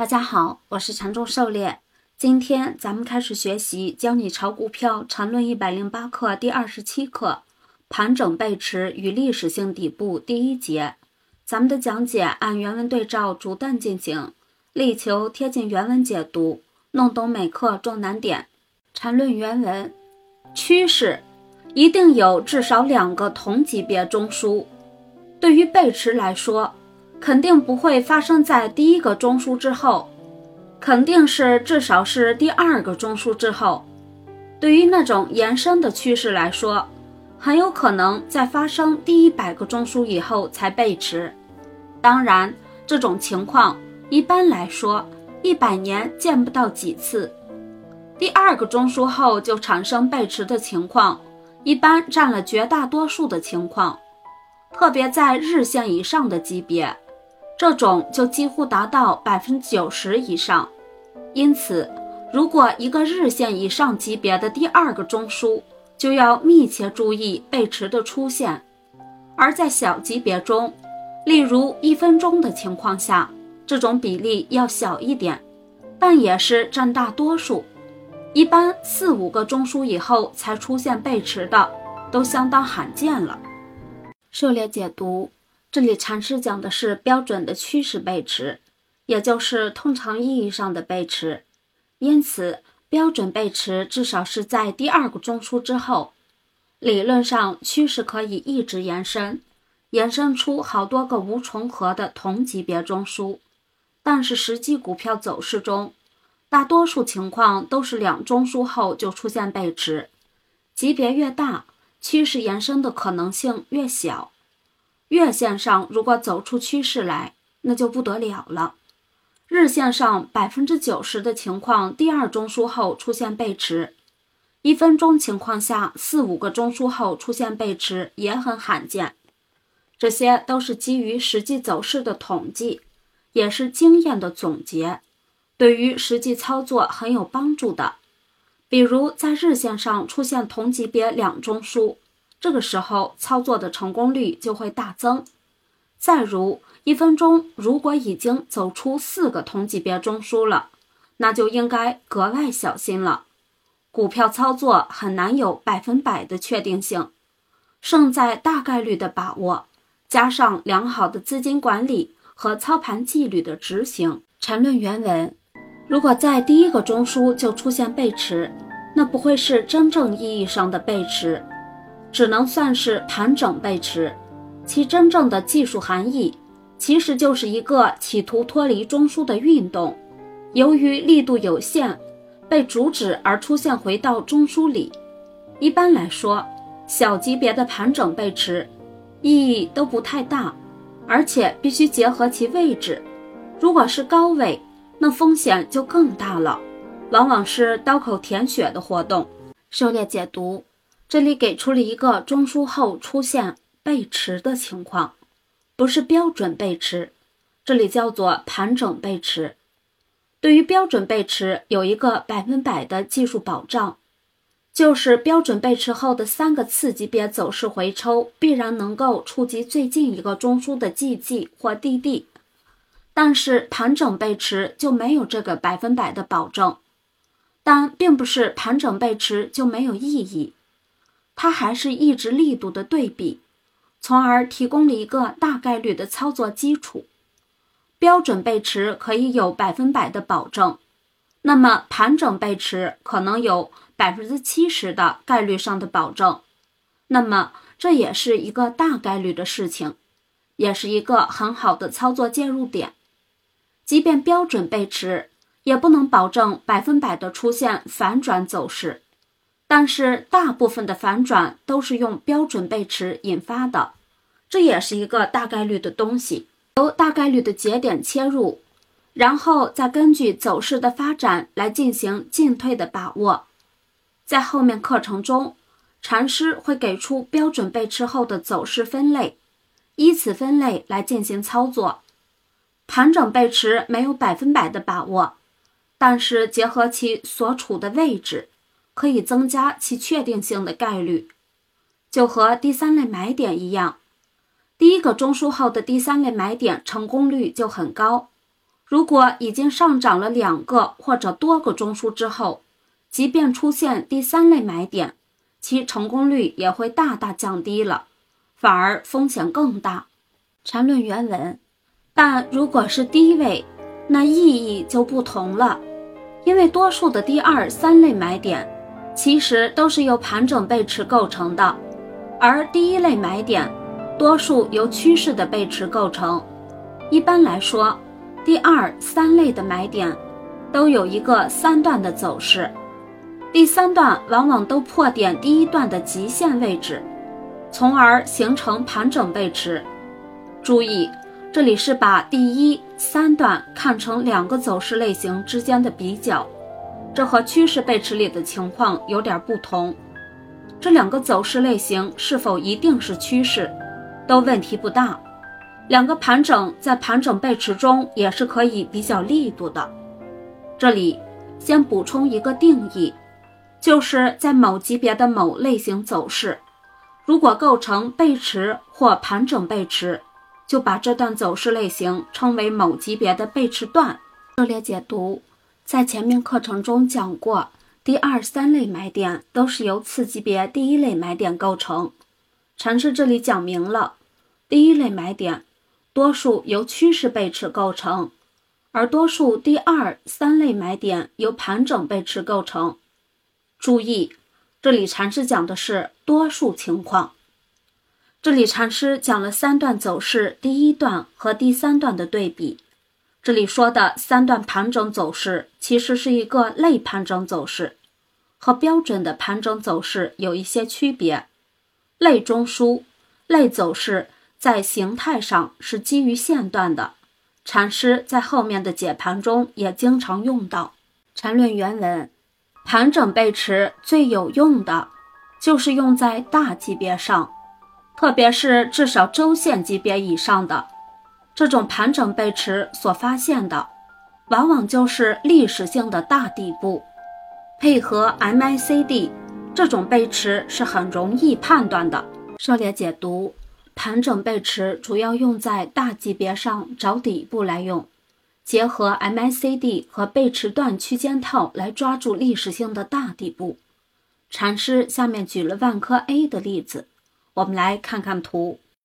大家好，我是禅中狩猎。今天咱们开始学习《教你炒股票禅论一百零八课》第二十七课：盘整背驰与历史性底部第一节。咱们的讲解按原文对照逐段进行，力求贴近原文解读，弄懂每课重难点。禅论原文：趋势一定有至少两个同级别中枢。对于背驰来说，肯定不会发生在第一个中枢之后，肯定是至少是第二个中枢之后。对于那种延伸的趋势来说，很有可能在发生第一百个中枢以后才背驰。当然，这种情况一般来说一百年见不到几次。第二个中枢后就产生背驰的情况，一般占了绝大多数的情况，特别在日线以上的级别，这种就几乎达到百分之九十以上。因此，如果一个日线以上级别的第二个中枢，就要密切注意背驰的出现；而在小级别中，例如一分钟的情况下，这种比例要小一点，但也是占大多数。一般四五个中枢以后才出现背驰的，都相当罕见了。狩猎解读，这里禅师讲的是标准的趋势背驰，也就是通常意义上的背驰。因此，标准背驰至少是在第二个中枢之后。理论上，趋势可以一直延伸，延伸出好多个无重合的同级别中枢，但是实际股票走势中。大多数情况都是两中枢后就出现背驰，级别越大，趋势延伸的可能性越小。月线上如果走出趋势来，那就不得了了。日线上百分之九十的情况，第二中枢后出现背驰；一分钟情况下，四五个中枢后出现背驰也很罕见。这些都是基于实际走势的统计，也是经验的总结。对于实际操作很有帮助的，比如在日线上出现同级别两中枢，这个时候操作的成功率就会大增。再如一分钟，如果已经走出四个同级别中枢了，那就应该格外小心了。股票操作很难有百分百的确定性，胜在大概率的把握，加上良好的资金管理和操盘纪律的执行。缠论原文。如果在第一个中枢就出现背驰，那不会是真正意义上的背驰，只能算是盘整背驰。其真正的技术含义，其实就是一个企图脱离中枢的运动，由于力度有限，被阻止而出现回到中枢里。一般来说，小级别的盘整背驰意义都不太大，而且必须结合其位置。如果是高位，那风险就更大了，往往是刀口舔血的活动。狩猎解读，这里给出了一个中枢后出现背驰的情况，不是标准背驰，这里叫做盘整背驰。对于标准背驰有一个百分百的技术保障，就是标准背驰后的三个次级别走势回抽必然能够触及最近一个中枢的 GG 或 DD。但是盘整背驰就没有这个百分百的保证，但并不是盘整背驰就没有意义，它还是一直力度的对比，从而提供了一个大概率的操作基础。标准背驰可以有百分百的保证，那么盘整背驰可能有百分之七十的概率上的保证，那么这也是一个大概率的事情，也是一个很好的操作介入点。即便标准背驰，也不能保证百分百的出现反转走势，但是大部分的反转都是用标准背驰引发的，这也是一个大概率的东西。由大概率的节点切入，然后再根据走势的发展来进行进退的把握。在后面课程中，禅师会给出标准背驰后的走势分类，依此分类来进行操作。盘整背驰没有百分百的把握，但是结合其所处的位置，可以增加其确定性的概率。就和第三类买点一样，第一个中枢后的第三类买点成功率就很高。如果已经上涨了两个或者多个中枢之后，即便出现第三类买点，其成功率也会大大降低了，反而风险更大。缠论原文。但如果是低位，那意义就不同了，因为多数的第二、三类买点，其实都是由盘整背驰构成的，而第一类买点，多数由趋势的背驰构成。一般来说，第二、三类的买点，都有一个三段的走势，第三段往往都破点第一段的极限位置，从而形成盘整背驰。注意。这里是把第一三段看成两个走势类型之间的比较，这和趋势背驰里的情况有点不同。这两个走势类型是否一定是趋势，都问题不大。两个盘整在盘整背驰中也是可以比较力度的。这里先补充一个定义，就是在某级别的某类型走势，如果构成背驰或盘整背驰。就把这段走势类型称为某级别的背驰段。热烈解读，在前面课程中讲过，第二、三类买点都是由次级别第一类买点构成。禅师这里讲明了，第一类买点多数由趋势背驰构成，而多数第二、三类买点由盘整背驰构成。注意，这里禅师讲的是多数情况。这里禅师讲了三段走势，第一段和第三段的对比。这里说的三段盘整走势，其实是一个类盘整走势，和标准的盘整走势有一些区别。类中枢、类走势在形态上是基于线段的。禅师在后面的解盘中也经常用到。禅论原文：盘整背驰最有用的，就是用在大级别上。特别是至少周线级别以上的这种盘整背驰所发现的，往往就是历史性的大底部，配合 MACD 这种背驰是很容易判断的。狩猎解读：盘整背驰主要用在大级别上找底部来用，结合 MACD 和背驰段区间套来抓住历史性的大底部。禅师下面举了万科 A 的例子。我们来看看图。